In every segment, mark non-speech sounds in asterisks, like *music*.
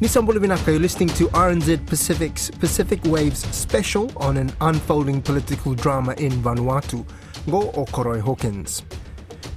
Nissan Bolivinaka, you're listening to RNZ Pacific's Pacific Waves special on an unfolding political drama in Vanuatu. Go Okoroi Hawkins.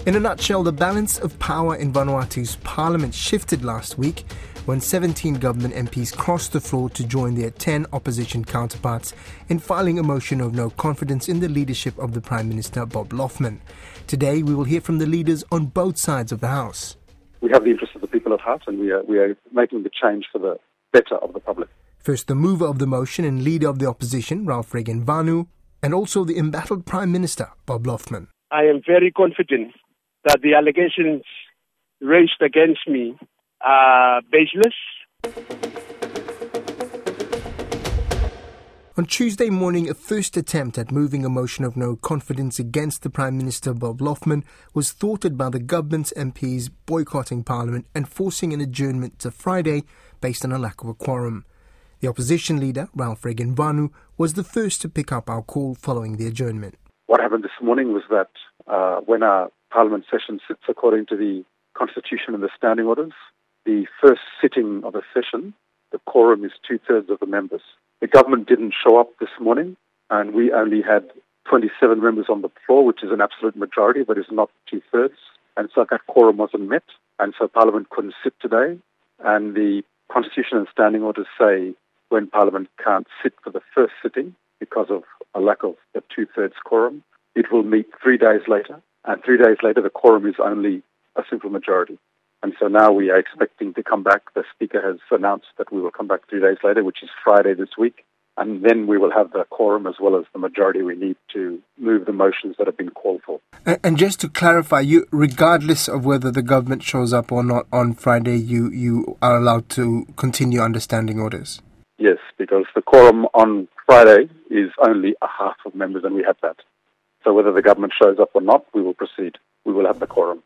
In a nutshell, the balance of power in Vanuatu's parliament shifted last week when 17 government MPs crossed the floor to join their 10 opposition counterparts in filing a motion of no confidence in the leadership of the Prime Minister Bob Loughman. Today, we will hear from the leaders on both sides of the House. We have the interests of the people at heart and we are, we are making the change for the better of the public. First, the mover of the motion and leader of the opposition, Ralph Regenvanu, and also the embattled Prime Minister, Bob Loughman. I am very confident that the allegations raised against me are baseless. On Tuesday morning, a first attempt at moving a motion of no confidence against the Prime Minister Bob Loughman was thwarted by the government's MPs boycotting Parliament and forcing an adjournment to Friday based on a lack of a quorum. The opposition leader, Ralph Regenvanu, was the first to pick up our call following the adjournment. What happened this morning was that uh, when our Parliament session sits according to the Constitution and the standing orders, the first sitting of a session, the quorum is two thirds of the members. The government didn't show up this morning, and we only had 27 members on the floor, which is an absolute majority, but is not two thirds. And so that quorum wasn't met, and so Parliament couldn't sit today. And the Constitution and standing orders say when Parliament can't sit for the first sitting because of a lack of a two thirds quorum, it will meet three days later. And three days later, the quorum is only a simple majority. And so now we are expecting to come back. The Speaker has announced that we will come back three days later, which is Friday this week. And then we will have the quorum as well as the majority we need to move the motions that have been called for. And just to clarify, you, regardless of whether the government shows up or not on Friday, you, you are allowed to continue understanding orders? Yes, because the quorum on Friday is only a half of members, and we have that. So whether the government shows up or not, we will proceed. We will have the quorum.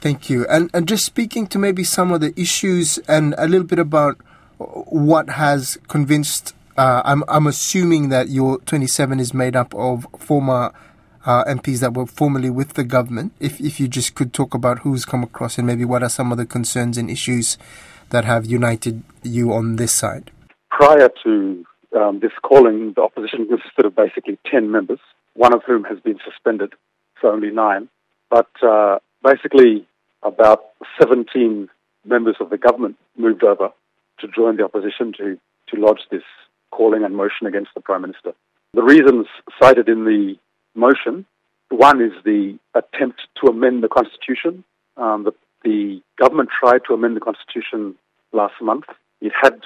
Thank you. And, and just speaking to maybe some of the issues and a little bit about what has convinced, uh, I'm, I'm assuming that your 27 is made up of former uh, MPs that were formerly with the government. If, if you just could talk about who's come across and maybe what are some of the concerns and issues that have united you on this side. Prior to um, this calling, the opposition consisted of basically 10 members, one of whom has been suspended, so only nine. But uh, basically, about 17 members of the government moved over to join the opposition to, to lodge this calling and motion against the Prime Minister. The reasons cited in the motion one is the attempt to amend the Constitution. Um, the, the government tried to amend the Constitution last month. It had,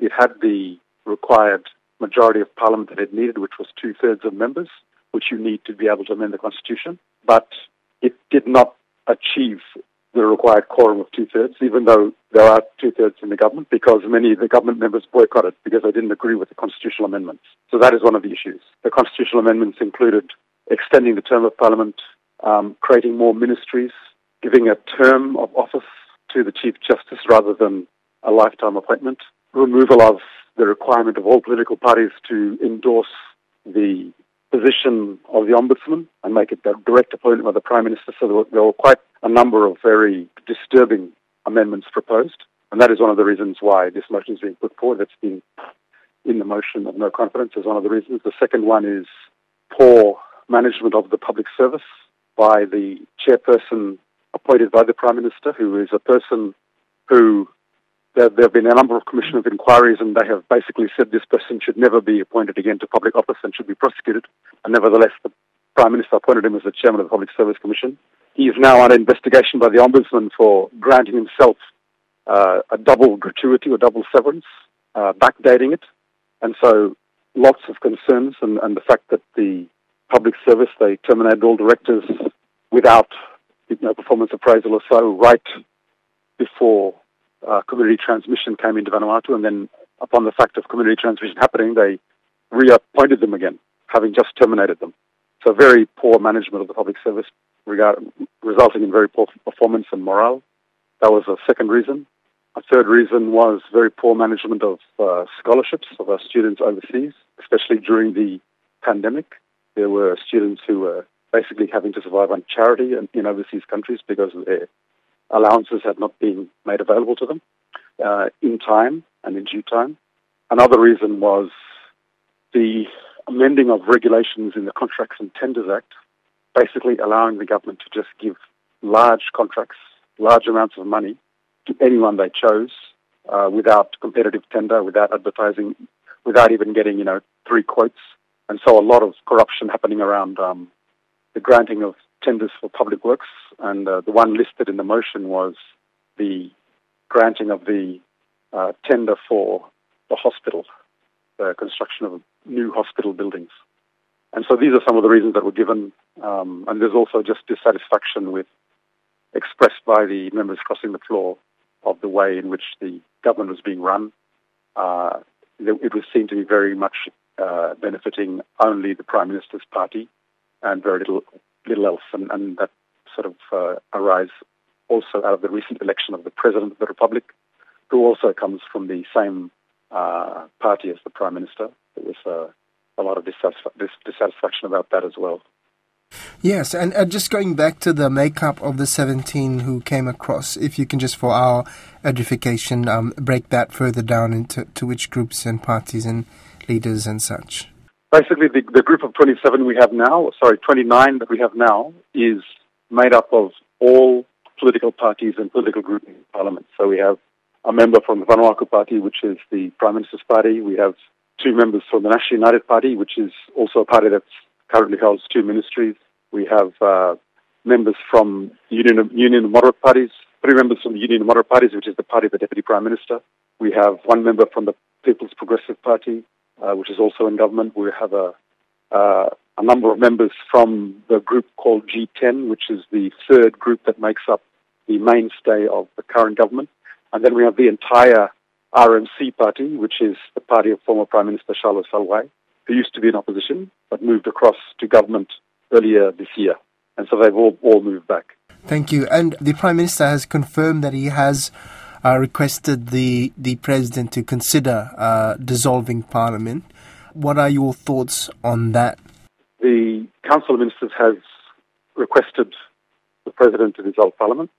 it had the required majority of Parliament that it needed, which was two thirds of members, which you need to be able to amend the Constitution. But it did not achieve the required quorum of two thirds, even though there are two thirds in the government, because many of the government members boycotted because they didn't agree with the constitutional amendments. So that is one of the issues. The constitutional amendments included extending the term of parliament, um, creating more ministries, giving a term of office to the Chief Justice rather than a lifetime appointment, removal of the requirement of all political parties to endorse the position of the ombudsman and make it a direct appointment by the prime minister. So there were, there were quite a number of very disturbing amendments proposed, and that is one of the reasons why this motion is being put forward. That's been in the motion of no confidence is one of the reasons. The second one is poor management of the public service by the chairperson appointed by the prime minister, who is a person who there, there, have been a number of commission of inquiries, and they have basically said this person should never be appointed again to public office and should be prosecuted. And nevertheless, the Prime Minister appointed him as the chairman of the Public Service Commission. He is now under investigation by the Ombudsman for granting himself uh, a double gratuity or double severance, uh, backdating it. And so lots of concerns, and, and the fact that the public service, they terminated all directors without you know, performance appraisal or so, right before uh, community transmission came into Vanuatu, and then upon the fact of community transmission happening, they reappointed them again, having just terminated them. So very poor management of the public service, regard, resulting in very poor performance and morale. That was a second reason. A third reason was very poor management of uh, scholarships of our students overseas, especially during the pandemic. There were students who were basically having to survive on charity in, in overseas countries because of their allowances had not been made available to them uh, in time. and in due time. Another reason was the amending of regulations in the Contracts and Tenders Act, basically allowing the government to just give large contracts, large amounts of money to anyone they chose uh, without competitive tender, without advertising, without even getting, you know, three quotes. And so a lot of corruption happening around um, the granting of tenders for public works. And uh, the one listed in the motion was the granting of the uh, tender for the hospital, the construction of new hospital buildings. And so these are some of the reasons that were given. Um, and there's also just dissatisfaction with expressed by the members crossing the floor of the way in which the government was being run. Uh, it was seen to be very much uh, benefiting only the Prime Minister's party and very little, little else. And, and that sort of uh, arise also out of the recent election of the President of the Republic, who also comes from the same uh, party as the Prime Minister. There was uh, a lot of dissatisfaction about that as well. Yes, and uh, just going back to the makeup of the 17 who came across, if you can just for our edification um, break that further down into to which groups and parties and leaders and such. Basically, the, the group of 27 we have now, sorry, 29 that we have now, is made up of all political parties and political groups in Parliament. So we have a member from the Vanuatu Party, which is the Prime Minister's party. We have two members from the National United Party, which is also a party that currently holds two ministries. We have uh, members from Union of, Union of Moderate Parties, three members from the Union of Moderate Parties, which is the party of the Deputy Prime Minister. We have one member from the People's Progressive Party, uh, which is also in government. We have a, uh, a number of members from the group called G10, which is the third group that makes up the mainstay of the current government. And then we have the entire RMC party, which is the party of former Prime Minister Charles Salwai, who used to be in opposition but moved across to government earlier this year. And so they've all, all moved back. Thank you. And the Prime Minister has confirmed that he has uh, requested the, the President to consider uh, dissolving Parliament. What are your thoughts on that? The Council of Ministers has requested the President to dissolve Parliament.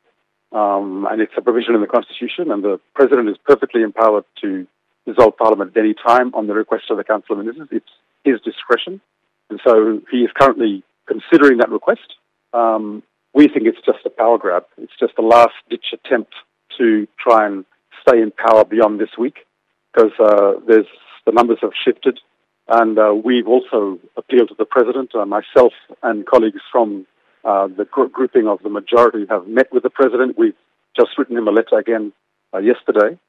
Um, and it's a provision in the Constitution, and the President is perfectly empowered to dissolve Parliament at any time on the request of the Council of Ministers. It's his discretion. And so he is currently considering that request. Um, we think it's just a power grab. It's just a last ditch attempt to try and stay in power beyond this week because uh, there's the numbers have shifted. And uh, we've also appealed to the president, uh, myself and colleagues from uh, the gr- grouping of the majority have met with the president. We've just written him a letter again uh, yesterday,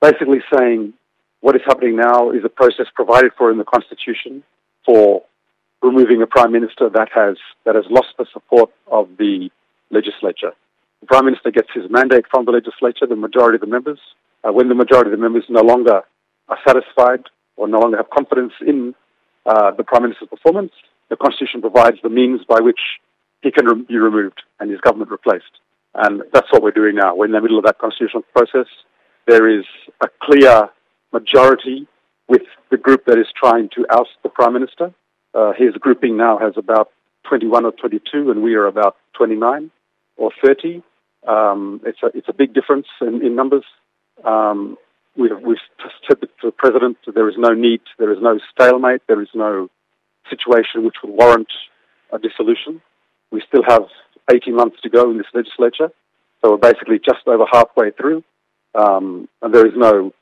basically saying what is happening now is a process provided for in the constitution for removing a prime minister that has that has lost the support of the legislature. The prime minister gets his mandate from the legislature, the majority of the members. Uh, when the majority of the members no longer are satisfied or no longer have confidence in uh, the prime minister's performance, the constitution provides the means by which he can re- be removed and his government replaced. And that's what we're doing now. We're in the middle of that constitutional process. There is a clear majority with the group that is trying to oust the prime minister. Uh, his grouping now has about 21 or 22, and we are about 29 or 30. Um, it's a it's a big difference in, in numbers. Um, we've we've said to the president that there is no need, there is no stalemate, there is no situation which would warrant a dissolution. We still have 18 months to go in this legislature, so we're basically just over halfway through, um, and there is no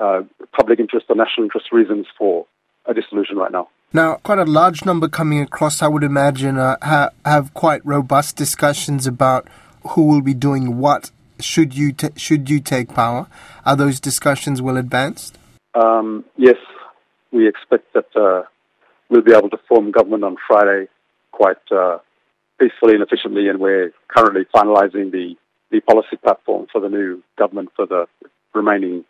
uh, public interest or national interest reasons for a dissolution right now. Now, quite a large number coming across, I would imagine, uh, ha- have quite robust discussions about who will be doing what should you should you take power. Are those discussions well advanced? Um, yes, we expect that uh, we'll be able to form government on Friday quite uh, peacefully and efficiently, and we're currently finalising the, the policy platform for the new government for the remaining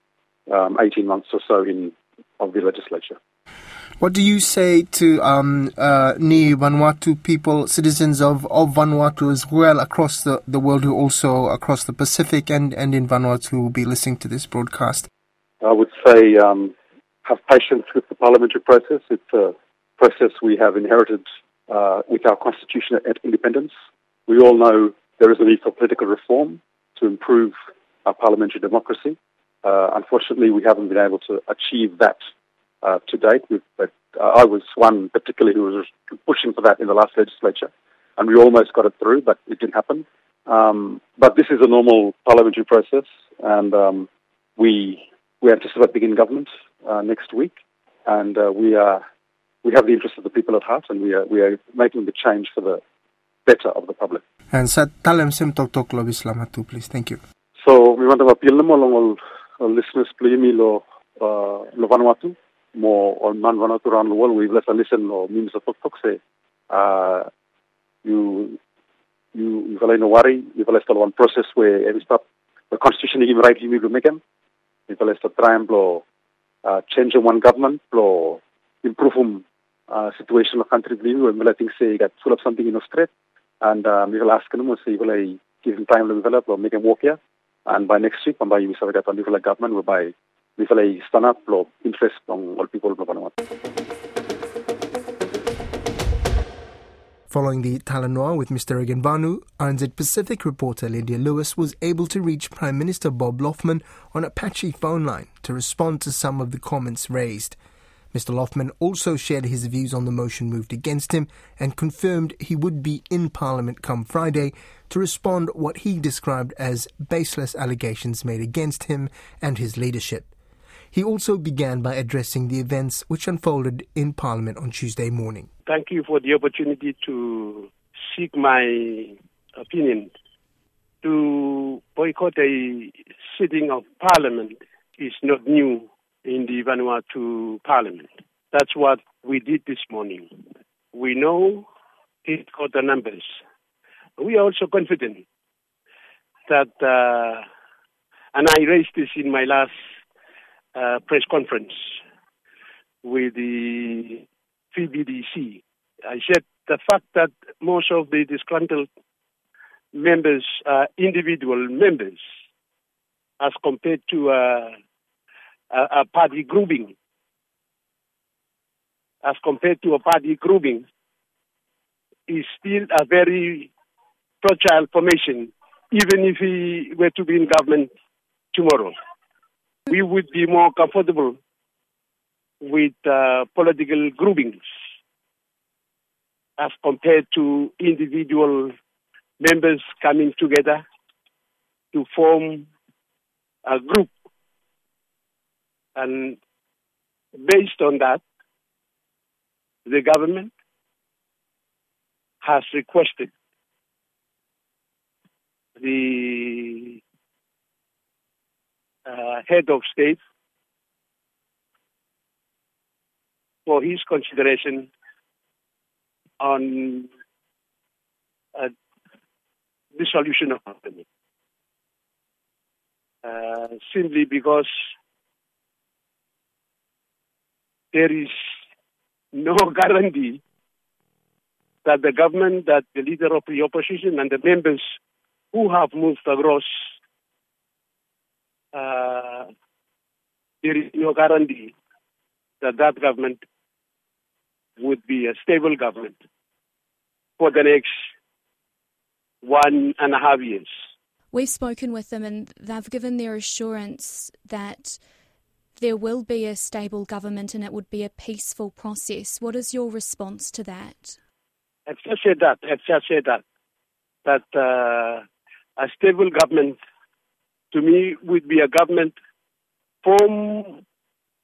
um, 18 months or so in of the legislature. What do you say to um, uh, Ni Vanuatu people, citizens of, of Vanuatu as well across the, the world, who also across the Pacific and, and in Vanuatu who will be listening to this broadcast? I would say um, have patience with the parliamentary process. It's a process we have inherited uh, with our constitution at independence. We all know there is a need for political reform to improve our parliamentary democracy. Uh, unfortunately, we haven't been able to achieve that uh, to date. We've, but uh, I was one particularly who was pushing for that in the last legislature, and we almost got it through, but it didn't happen. Um, but this is a normal parliamentary process, and um, we we anticipate beginning government uh, next week, and uh, we are we have the interest of the people at heart, and we are we are making the change for the better of the public. And sa talem sim tok tok lo Islam too, please. Thank you. So we want to appeal mo long all listeners please me lo uh, lo Vanuatu mo on man Vanuatu around the world let a listen or means of tok say uh, you you you will no worry you will still one process where every step the constitution give right you to make them you will still try and blow uh, change one government blow improve um, uh, situation of country blue and I think say get full of something in Australia. And um, we will ask them and say will I give him time to develop or make him work here. And by next week by we will get on government whereby Following the Talanoa with Mr. Regenvanu, RNZ Pacific reporter Lydia Lewis was able to reach Prime Minister Bob Loughman on a patchy phone line to respond to some of the comments raised. Mr. Loughman also shared his views on the motion moved against him and confirmed he would be in Parliament come Friday to respond what he described as baseless allegations made against him and his leadership. He also began by addressing the events which unfolded in Parliament on Tuesday morning. Thank you for the opportunity to seek my opinion. To boycott a sitting of Parliament is not new in the Vanuatu Parliament. That's what we did this morning. We know it got the numbers. We are also confident that, uh, and I raised this in my last uh, press conference with the VBTC. I said the fact that most of the disgruntled members are individual members as compared to uh, a, a party grouping, as compared to a party grouping, is still a very fragile formation, even if we were to be in government tomorrow we would be more comfortable with uh, political groupings as compared to individual members coming together to form a group. And based on that, the government has requested the uh, head of state for his consideration on uh, dissolution of company. Uh, simply because there is no *laughs* guarantee that the government, that the leader of the opposition and the members who have moved across uh, there is no guarantee that that government would be a stable government for the next one and a half years. We've spoken with them and they've given their assurance that there will be a stable government and it would be a peaceful process. What is your response to that? I've just said that. I've just said that. That uh, a stable government to me would be a government formed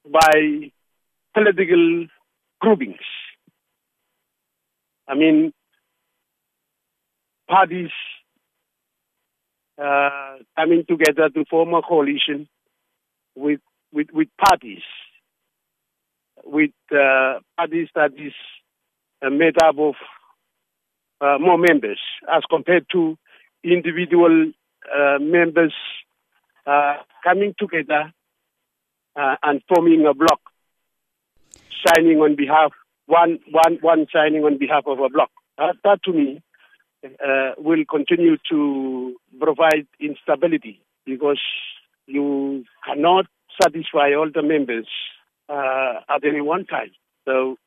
by political groupings. I mean, parties uh, coming together to form a coalition with with, with parties, with uh, parties that is uh, made up of uh, more members as compared to individual uh, members coming together uh, and forming a block, signing on behalf one one one signing on behalf of a block. Uh, that to me uh, will continue to provide instability because you cannot satisfy all the members uh, at any one time. So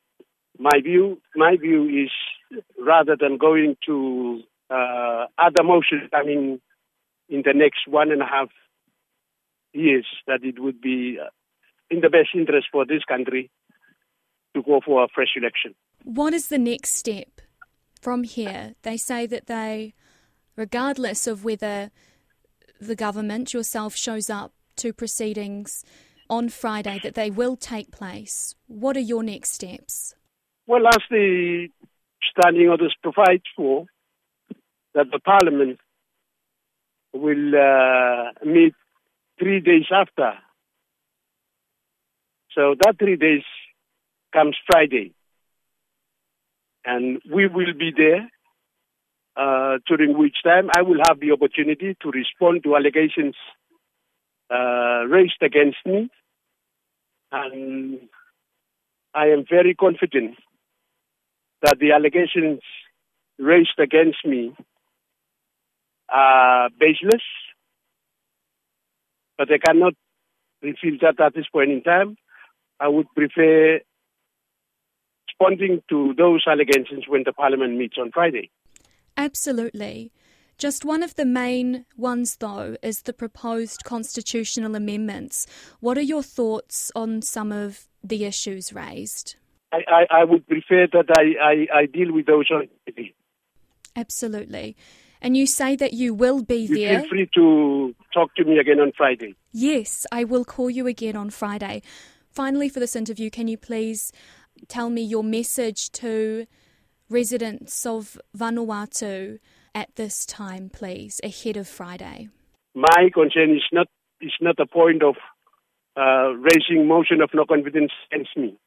my view my view is rather than going to uh, other motions coming in the next one and a half years that it would be uh, in the best interest for this country to go for a fresh election. What is the next step from here? They say that they, regardless of whether the government yourself shows up to proceedings on Friday, that they will take place. What are your next steps? Well, as the standing orders provide for, that the Parliament will uh, meet three days after. So that three days comes Friday. And we will be there, uh, during which time I will have the opportunity to respond to allegations uh, raised against me. And I am very confident that the allegations raised against me are baseless, but I cannot reveal that at this point in time. I would prefer responding to those allegations when the Parliament meets on Friday. Absolutely. Just one of the main ones, though, is the proposed constitutional amendments. What are your thoughts on some of the issues raised? I, I, I would prefer that I, I, I, deal with those on Absolutely. And you say that you will be you there. Feel free to talk to me again on Friday. Yes, I will call you again on Friday. Finally, for this interview, can you please tell me your message to residents of Vanuatu at this time, please, ahead of Friday? My concern is not is not a point of uh, raising motion of no confidence against me.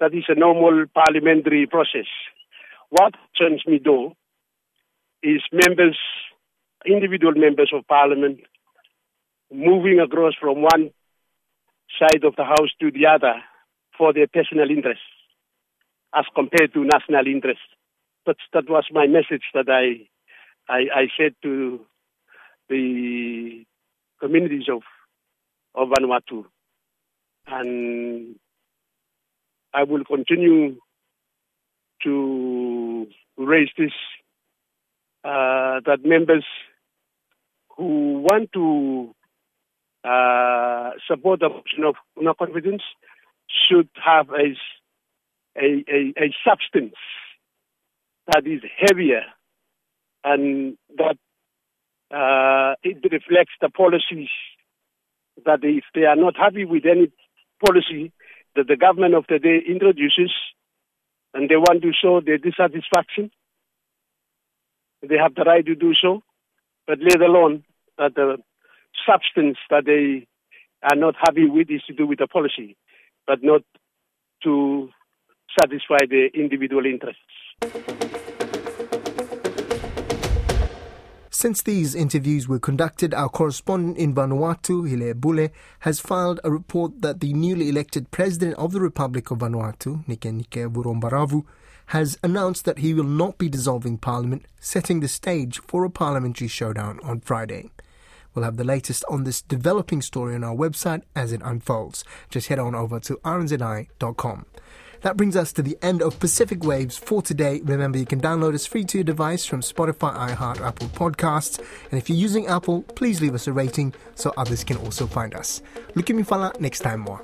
That is a normal parliamentary process. What concerns me, though, is members, individual members of parliament, moving across from one side of the house to the other for their personal interests as compared to national interests. But that was my message that I, I, I said to the communities of, of Vanuatu. And I will continue to raise this, uh, that members who want to uh, support the motion of no confidence should have a, a, a, a substance that is heavier and that uh, it reflects the policies that if they are not happy with any policy that the government of the day introduces and they want to show their dissatisfaction, they have the right to do so, but let alone that the substance that they are not happy with is to do with the policy but not to satisfy the individual interests. Since these interviews were conducted, our correspondent in Vanuatu, Hilaire Bule, has filed a report that the newly elected President of the Republic of Vanuatu, Nikenike Vurobaravu, has announced that he will not be dissolving Parliament, setting the stage for a parliamentary showdown on Friday. We'll have the latest on this developing story on our website as it unfolds. Just head on over to rnzi.com. That brings us to the end of Pacific Waves for today. Remember, you can download us free to your device from Spotify, iHeart, Apple Podcasts. And if you're using Apple, please leave us a rating so others can also find us. Look at me fala next time more.